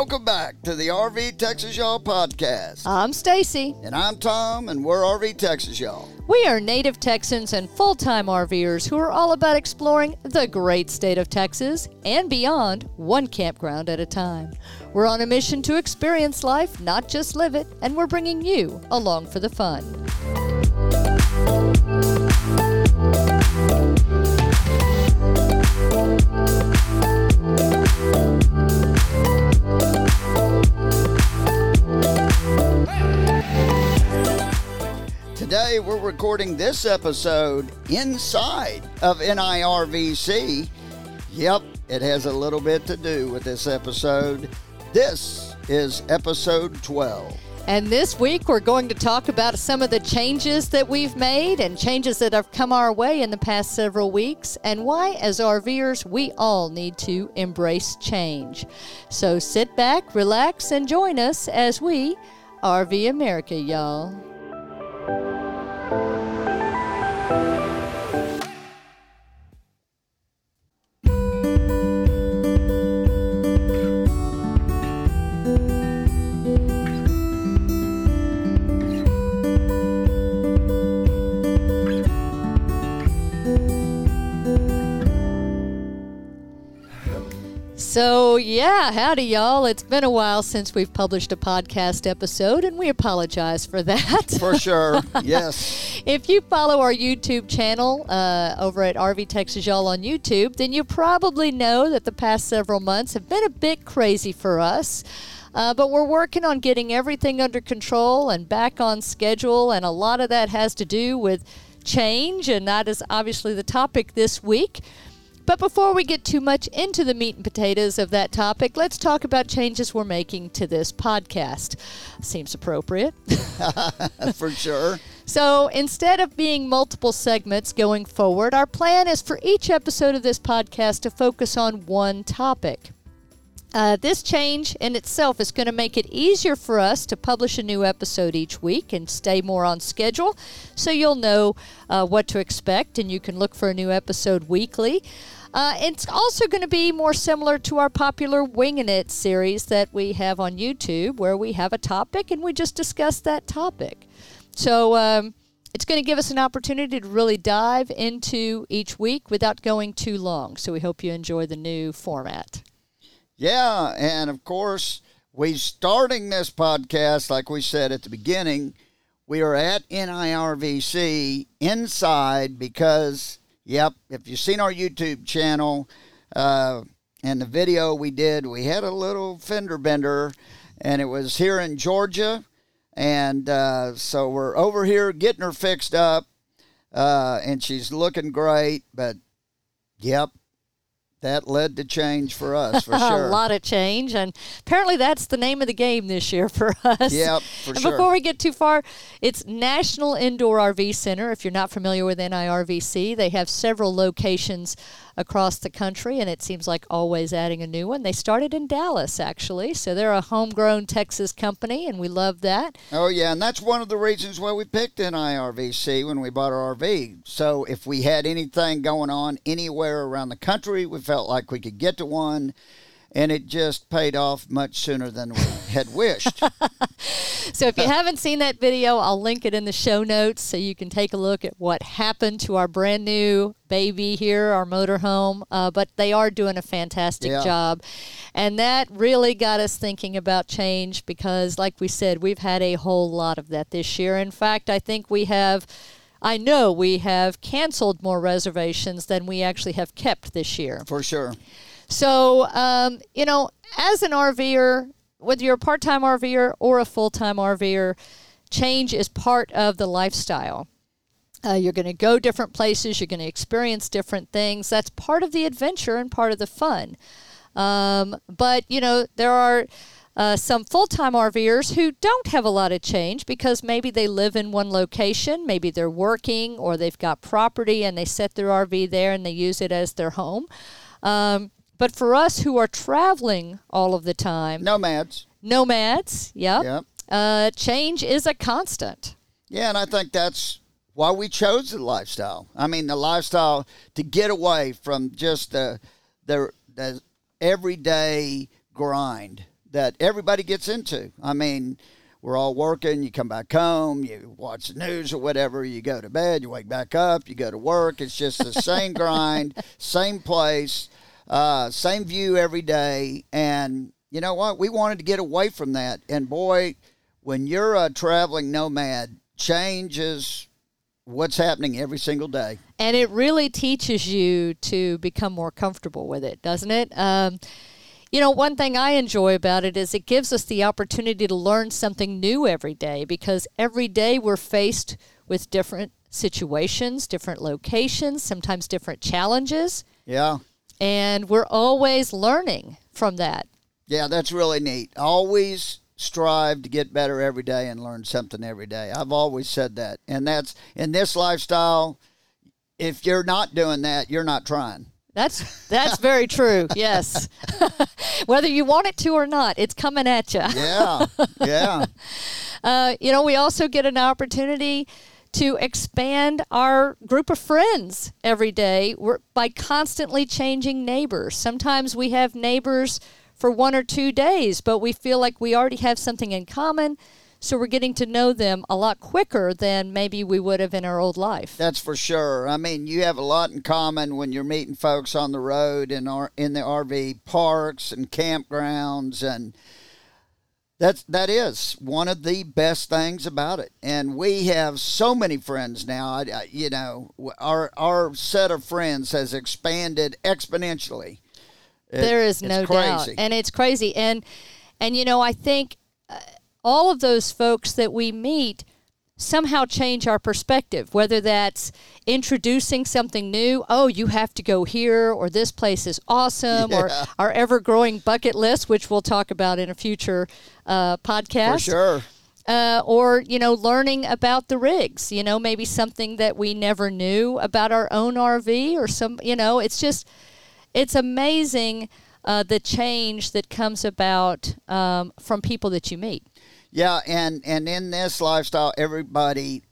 Welcome back to the RV Texas Y'all podcast. I'm Stacy. And I'm Tom, and we're RV Texas Y'all. We are native Texans and full time RVers who are all about exploring the great state of Texas and beyond, one campground at a time. We're on a mission to experience life, not just live it, and we're bringing you along for the fun. Today we're recording this episode inside of NIRVC. Yep, it has a little bit to do with this episode. This is episode 12. And this week, we're going to talk about some of the changes that we've made and changes that have come our way in the past several weeks, and why, as RVers, we all need to embrace change. So sit back, relax, and join us as we RV America, y'all. So, yeah, howdy, y'all. It's been a while since we've published a podcast episode, and we apologize for that. For sure, yes. if you follow our YouTube channel uh, over at RV Texas Y'all on YouTube, then you probably know that the past several months have been a bit crazy for us. Uh, but we're working on getting everything under control and back on schedule, and a lot of that has to do with change, and that is obviously the topic this week. But before we get too much into the meat and potatoes of that topic, let's talk about changes we're making to this podcast. Seems appropriate. for sure. So instead of being multiple segments going forward, our plan is for each episode of this podcast to focus on one topic. Uh, this change in itself is going to make it easier for us to publish a new episode each week and stay more on schedule so you'll know uh, what to expect and you can look for a new episode weekly. Uh, it's also going to be more similar to our popular Winging It series that we have on YouTube, where we have a topic and we just discuss that topic. So um, it's going to give us an opportunity to really dive into each week without going too long. So we hope you enjoy the new format. Yeah, and of course, we starting this podcast, like we said at the beginning, we are at NIRVC inside because Yep. If you've seen our YouTube channel uh, and the video we did, we had a little fender bender, and it was here in Georgia. And uh, so we're over here getting her fixed up, uh, and she's looking great. But yep, that led to change for us for sure. a lot of change, and apparently that's the name of the game this year for us. Yep, for and sure. Before we get too far, it's National Indoor RV Center. If you're not familiar with NIRVC, they have several locations across the country, and it seems like always adding a new one. They started in Dallas, actually, so they're a homegrown Texas company, and we love that. Oh, yeah, and that's one of the reasons why we picked NIRVC when we bought our RV. So if we had anything going on anywhere around the country, we felt like we could get to one and it just paid off much sooner than we had wished. so if you haven't seen that video, I'll link it in the show notes so you can take a look at what happened to our brand new baby here, our motorhome. Uh, but they are doing a fantastic Yeah. job. And that really got us thinking about change because, like we said, we've had a whole lot of that this year. In fact, I think we have. I know we have canceled more reservations than we actually have kept this year. For sure. So, um, you know, as an RVer, whether you're a part time RVer or a full time RVer, change is part of the lifestyle. Uh, you're going to go different places, you're going to experience different things. That's part of the adventure and part of the fun. Um, but, you know, there are. Uh, some full time RVers who don't have a lot of change because maybe they live in one location, maybe they're working or they've got property and they set their RV there and they use it as their home. Um, but for us who are traveling all of the time, Nomads. nomads, yep, Yep. uh, change is a constant. Yeah, and I think that's why we chose the lifestyle. I mean, the lifestyle to get away from just the the, the everyday grind that everybody gets into. I mean, we're all working. You come back home, you watch the news or whatever. You go to bed, you wake back up, you go to work. It's just the same grind, same place, uh, same view every day. And you know what? We wanted to get away from that. And boy, when you're a traveling nomad, change is what's happening every single day. And it really teaches you to become more comfortable with it, doesn't it? Um, you know, one thing I enjoy about it is it gives us the opportunity to learn something new every day because every day we're faced with different situations, different locations, sometimes different challenges. Yeah. And we're always learning from that. Yeah, that's really neat. Always strive to get better every day and learn something every day. I've always said that. And that's in this lifestyle, if you're not doing that, you're not trying. That's that's very true. Yes, whether you want it to or not, it's coming at you. Yeah, yeah. uh, you know, we also get an opportunity to expand our group of friends every day We're, by constantly changing neighbors. Sometimes we have neighbors for one or two days, but we feel like we already have something in common. So we're getting to know them a lot quicker than maybe we would have in our old life. That's for sure. I mean, you have a lot in common when you're meeting folks on the road and in the RV parks and campgrounds and that's that is one of the best things about it, and we have so many friends now. I, you know, our our set of friends has expanded exponentially. It, there is no doubt, and it's crazy. And and you know, I think uh, all of those folks that we meet somehow change our perspective, whether that's introducing something new, oh, you have to go here, or this place is awesome, yeah. or our ever growing bucket list, which we'll talk about in a future uh, podcast. For sure. Uh, or you know learning about the rigs you know maybe something that we never knew about our own rv or some you know it's just it's amazing uh, the change that comes about um, from people that you meet yeah, and and in this lifestyle, everybody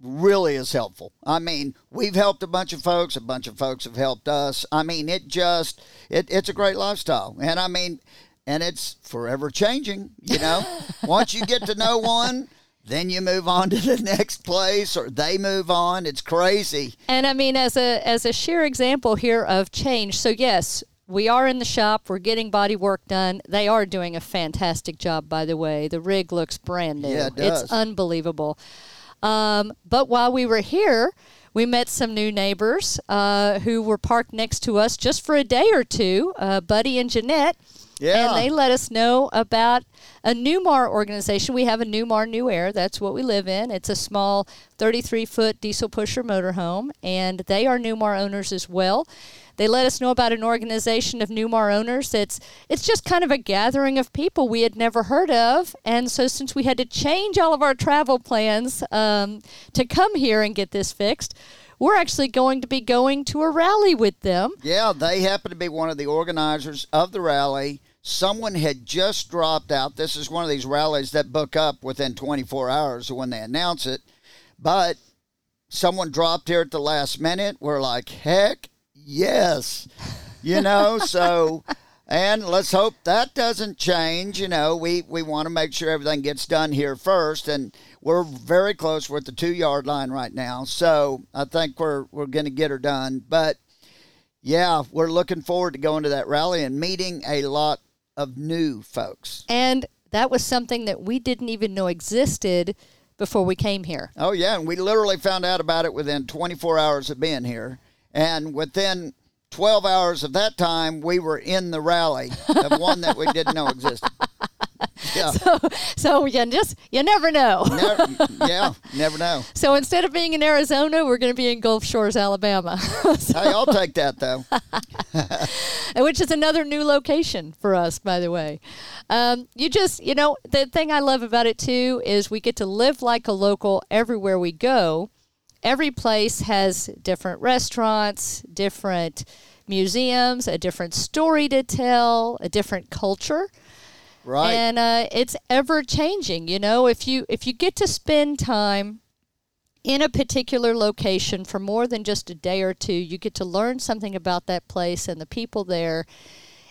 really is helpful. I mean, we've helped a bunch of folks, a bunch of folks have helped us. I mean, it just it, it's a great lifestyle. And I mean, and it's forever changing, you know. Once you get to know one, then you move on to the next place or they move on. It's crazy. And I mean as a as a sheer example here of change. So yes, we are in the shop. We're getting body work done. They are doing a fantastic job, by the way. The rig looks brand new. Yeah, it does. It's unbelievable. Um, but while we were here, we met some new neighbors uh, who were parked next to us just for a day or two, uh, Buddy and Jeanette. Yeah. And they let us know about a Newmar organization. We have a Newmar New Aire. That's what we live in. It's a small 33 foot diesel pusher motorhome, and they are Newmar owners as well. They let us know about an organization of Newmar owners that's it's just kind of a gathering of people we had never heard of. And so since we had to change all of our travel plans um, to come here and get this fixed, we're actually going to be going to a rally with them. Yeah, they happen to be one of the organizers of the rally. Someone had just dropped out. This is one of these rallies that book up within 24 hours when they announce it. But someone dropped here at the last minute. We're like, heck yes. You know, so and let's hope that doesn't change. You know, we, we want to make sure everything gets done here first, and we're very close. We're at the two yard line right now, so I think we're we're going to get her done. But yeah, we're looking forward to going to that rally and meeting a lot of new folks. And that was something that we didn't even know existed before we came here. Oh yeah, and we literally found out about it within 24 hours of being here. And within 12 hours of that time, we were in the rally of one that we didn't know existed. Yeah. So, so you just you never know. never, yeah, never know. So instead of being in Arizona, we're going to be in Gulf Shores, Alabama. so, hey, I'll take that though. Which is another new location for us, by the way. Um, you just, you know, the thing I love about it too is we get to live like a local everywhere we go every place has different restaurants, different museums, a different story to tell, a different culture. Right. And uh, it's ever changing. You know, if you if you get to spend time in a particular location for more than just a day or two, you get to learn something about that place and the people there.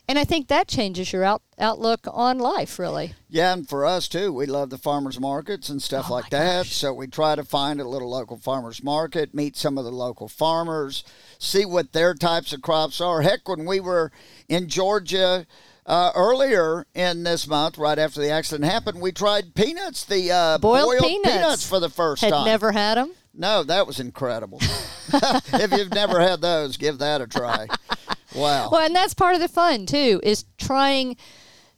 And I think that changes your out, outlook on life, really. Yeah, and for us too, we love the farmers markets and stuff Oh like that. gosh. So we try to find a little local farmers market, meet some of the local farmers, see what their types of crops are. Heck, when we were in Georgia uh, earlier in this month, right after the accident happened, we tried peanuts, the uh, Boiled peanuts. for the first Had time. never had them. No, that was incredible. if you've never had those, give that a try. Wow. Well, and that's part of the fun too, is trying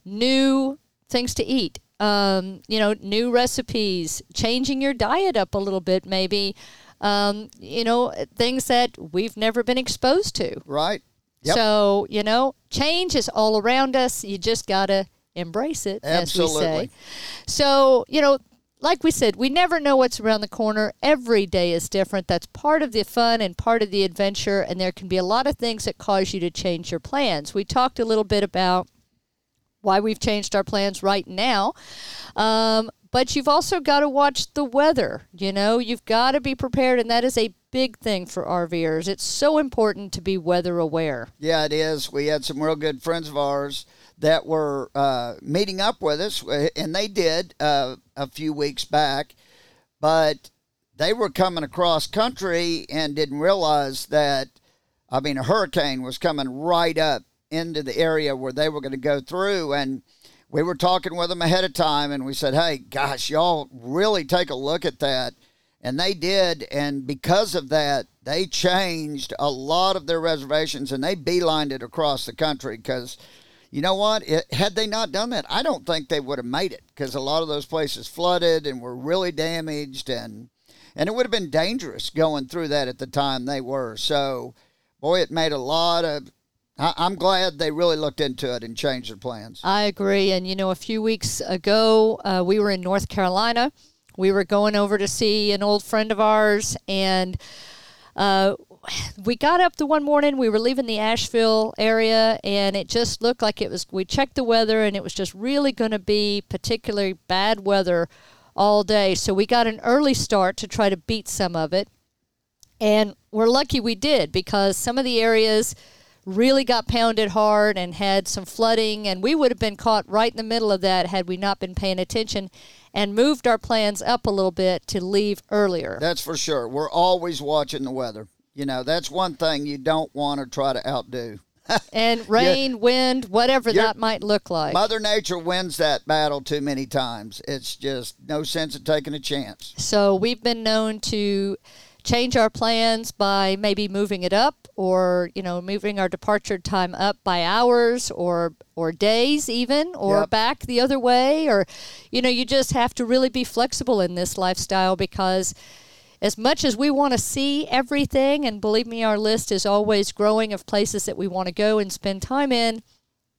new things to eat. Um, you know, new recipes, changing your diet up a little bit, maybe. Um, you know, things that we've never been exposed to. Right? Yep. So, you know, change is all around us. You just got to embrace it, as we say. So, you know, like we said, we never know what's around the corner. Every day is different. That's part of the fun and part of the adventure. And there can be a lot of things that cause you to change your plans. We talked a little bit about why we've changed our plans right now. Um, but you've also got to watch the weather. You know, you've got to be prepared, and that is a big thing for RVers. It's so important to be weather aware. Yeah, it is. We had some real good friends of ours that were uh, meeting up with us, uh, and they did uh, a few weeks back, but they were coming across country and didn't realize that, I mean, a hurricane was coming right up into the area where they were going to go through. And we were talking with them ahead of time, and we said, hey, gosh, y'all really take a look at that. And they did. And because of that, they changed a lot of their reservations and they beelined it across the country because you know what? It, had they not done that, I don't think they would have made it because a lot of those places flooded and were really damaged and and it would have been dangerous going through that at the time they were. So, boy, it made a lot of. I, I'm glad they really looked into it and changed their plans. I agree. And, you know, a few weeks ago, uh, we were in North Carolina. We were going over to see an old friend of ours, and uh, we got up the one morning. We were leaving the Asheville area, and it just looked like it was. We checked the weather, and it was just really going to be particularly bad weather all day. So we got an early start to try to beat some of it. And we're lucky we did because some of the areas really got pounded hard and had some flooding, and we would have been caught right in the middle of that had we not been paying attention and moved our plans up a little bit to leave earlier. That's for sure. We're always watching the weather. You know, that's one thing you don't want to try to outdo. and rain, wind, whatever that might look like. Mother Nature wins that battle too many times. It's just no sense of taking a chance. So we've been known to change our plans by maybe moving it up or you know moving our departure time up by hours or or days even or Yep. back the other way or you know you just have to really be flexible in this lifestyle because as much as we want to see everything and believe me our list is always growing of places that we want to go and spend time in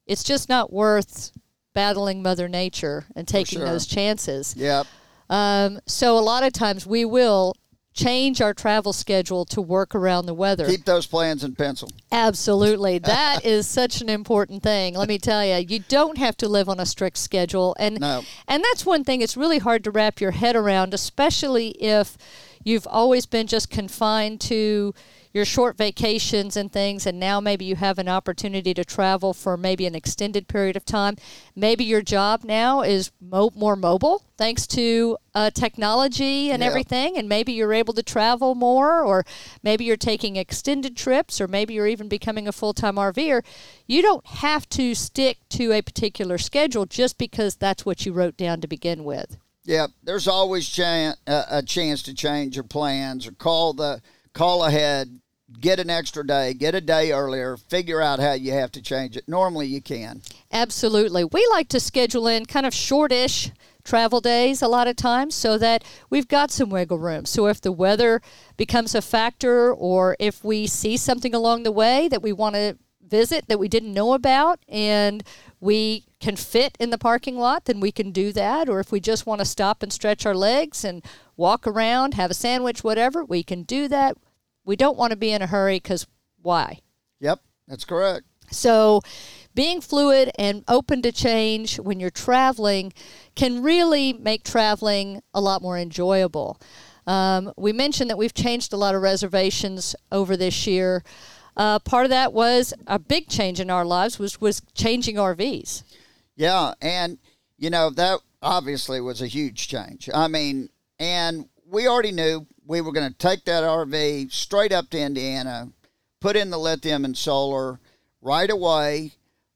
it's just not worth battling mother nature and taking sure. those chances Yep. um, so a lot of times we will change our travel schedule to work around the weather. Keep those plans in pencil. Absolutely. That is such an important thing. Let me tell you, you don't have to live on a strict schedule. And No. and that's one thing it's really hard to wrap your head around, especially if you've always been just confined to your short vacations and things and now maybe you have an opportunity to travel for maybe an extended period of time maybe your job now is mo- more mobile thanks to uh, technology and Yeah. everything and maybe you're able to travel more or maybe you're taking extended trips or maybe you're even becoming a full-time RVer you don't have to stick to a particular schedule just because that's what you wrote down to begin with Yep. There's always chan- uh, a chance to change your plans or call the call ahead, get an extra day, get a day earlier, figure out how you have to change it. Normally you can. Absolutely. We like to schedule in kind of shortish travel days a lot of times so that we've got some wiggle room. So if the weather becomes a factor or if we see something along the way that we want to visit that we didn't know about and we can fit in the parking lot, then we can do that. Or if we just want to stop and stretch our legs and walk around, have a sandwich, whatever, we can do that. We don't want to be in a hurry because why? Yep, that's correct. So, being fluid and open to change when you're traveling can really make traveling a lot more enjoyable. Um, we mentioned that we've changed a lot of reservations over this year. uh, part of that was a big change in our lives was was changing RVs. Yeah, and you know that obviously was a huge change. I mean, and we already knew we were going to take that RV straight up to Indiana, put in the lithium and solar right away.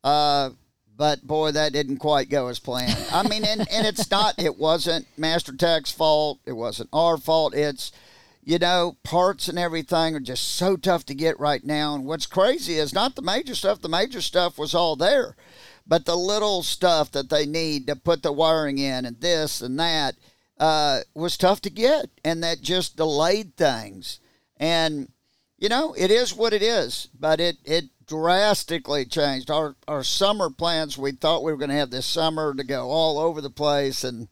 Uh, but boy, that didn't quite go as planned. I mean, and, and it's not, it wasn't Master Tech's fault. It wasn't our fault. It's, you know, parts and everything are just so tough to get right now. And what's crazy is not the major stuff, the major stuff was all there. But the little stuff that they need to put the wiring in and this and that uh, was tough to get. And that just delayed things. And, you know, it is what it is. But it, it drastically changed. Our our summer plans, we thought we were going to have this summer to go all over the place, and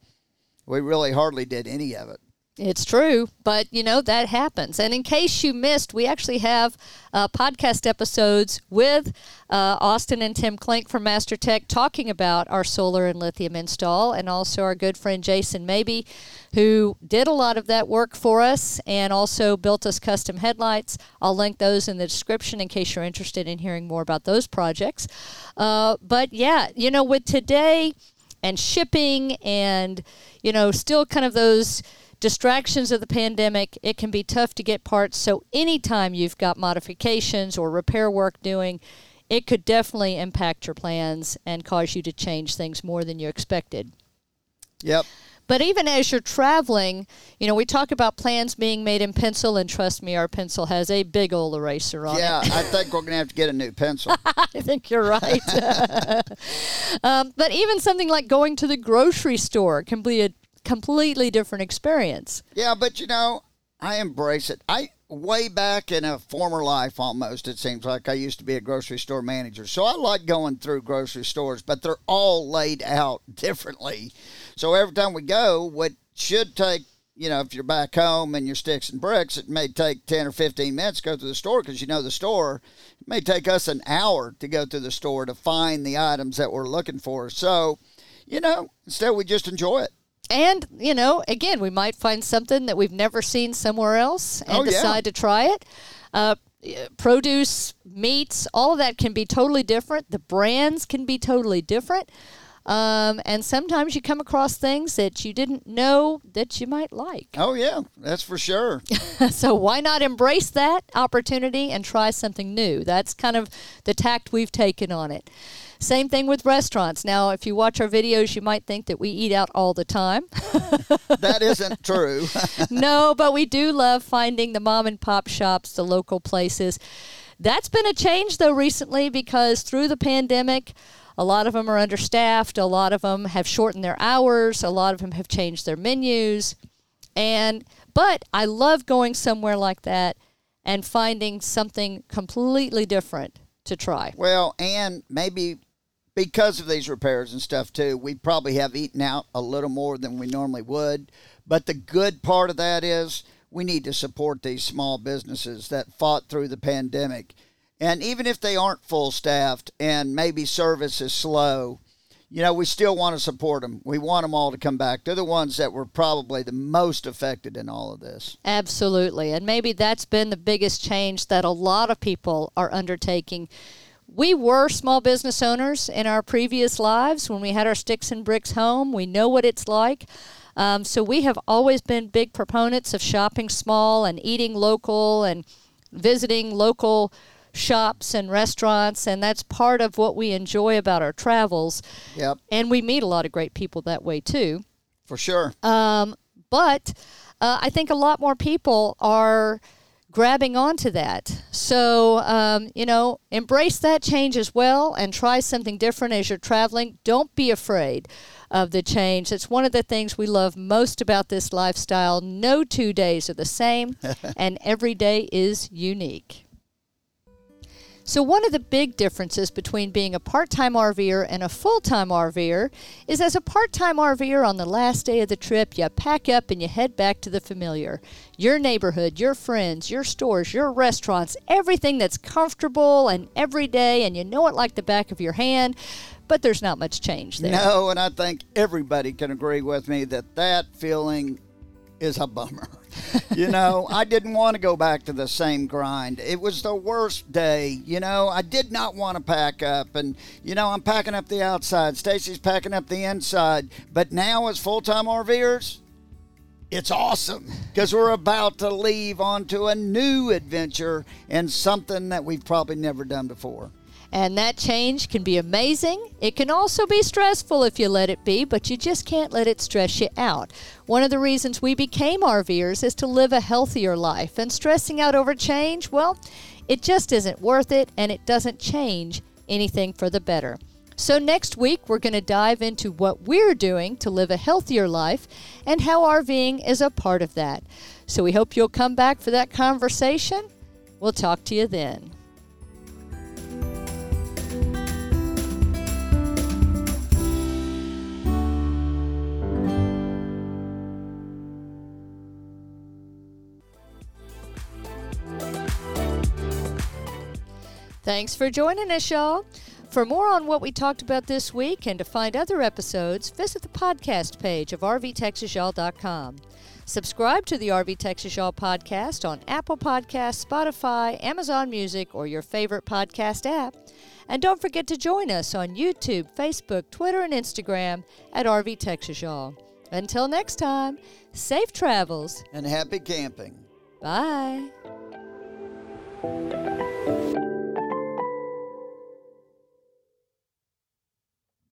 we really hardly did any of it. It's true, but you know that happens. And in case you missed, we actually have uh, podcast episodes with uh, Austin and Tim Klink from Master Tech talking about our solar and lithium install, and also our good friend Jason Maybe, who did a lot of that work for us and also built us custom headlights. I'll link those in the description in case you're interested in hearing more about those projects. Uh, but yeah, you know, with today and shipping and you know, still kind of those distractions of the pandemic, it can be tough to get parts. So, anytime you've got modifications or repair work doing, it could definitely impact your plans and cause you to change things more than you expected. Yep. But even as you're traveling, you know, we talk about plans being made in pencil, and trust me, our pencil has a big old eraser on yeah, it. Yeah, I think we're going to have to get a new pencil. I think you're right. um, but even something like going to the grocery store can be a completely different experience. Yeah, but you know, I embrace it. I way back in a former life almost it seems like I used to be a grocery store manager. So I like going through grocery stores, but they're all laid out differently. So every time we go, what should take you know, if you're back home and you're sticks and bricks, it may take 10 or 15 minutes to go through the store because you know the store. It may take us an hour to go through the store to find the items that we're looking for. So, you know, instead we just enjoy it. And, you know, again, we might find something that we've never seen somewhere else and Oh, yeah. decide to try it. Uh, produce, meats, all of that can be totally different. The brands can be totally different. Um, and sometimes you come across things that you didn't know that you might like. Oh, yeah, that's for sure. so why not embrace that opportunity and try something new? That's kind of the tact we've taken on it. Same thing with restaurants. Now, if you watch our videos, you might think that we eat out all the time. that isn't true. no, but we do love finding the mom and pop shops, the local places. That's been a change, though, recently because through the pandemic, a lot of them are understaffed. A lot of them have shortened their hours. A lot of them have changed their menus. And, but I love going somewhere like that and finding something completely different to try. Well, and maybe because of these repairs and stuff too, we probably have eaten out a little more than we normally would. But the good part of that is we need to support these small businesses that fought through the pandemic. And even if they aren't full staffed and maybe service is slow, you know, we still want to support them. We want them all to come back. They're the ones that were probably the most affected in all of this. Absolutely. And maybe that's been the biggest change that a lot of people are undertaking. We were small business owners in our previous lives when we had our sticks and bricks home. We know what it's like. Um, so we have always been big proponents of shopping small and eating local and visiting local shops and restaurants, and that's part of what we enjoy about our travels. Yep. And we meet a lot of great people that way too. For sure. Um, but uh, I think a lot more people are grabbing onto that. So, um, you know, embrace that change as well and try something different as you're traveling. Don't be afraid of the change. It's one of the things we love most about this lifestyle. No two days are the same, and every day is unique. So, one of the big differences between being a part time RVer and a full time RVer is as a part time RVer on the last day of the trip, you pack up and you head back to the familiar. Your neighborhood, your friends, your stores, your restaurants, everything that's comfortable and everyday, and you know it like the back of your hand, but there's not much change there. No, and I think everybody can agree with me that that feeling is a bummer. you know, I didn't want to go back to the same grind. It was the worst day. You know, I did not want to pack up. And, you know, I'm packing up the outside. Stacy's packing up the inside. But now, as full time RVers, it's awesome because we're about to leave onto a new adventure and something that we've probably never done before. And that change can be amazing. It can also be stressful if you let it be, but you just can't let it stress you out. One of the reasons we became RVers is to live a healthier life, and stressing out over change, well, it just isn't worth it and it doesn't change anything for the better. So, next week, we're going to dive into what we're doing to live a healthier life and how RVing is a part of that. So, we hope you'll come back for that conversation. We'll talk to you then. Thanks for joining us, y'all. For more on what we talked about this week and to find other episodes, visit the podcast page of rvtexasyall.com. Subscribe to the RV Texas Y'all podcast on Apple Podcasts, Spotify, Amazon Music, or your favorite podcast app. And don't forget to join us on YouTube, Facebook, Twitter, and Instagram at RV Texas Y'all. Until next time, safe travels and happy camping. Bye.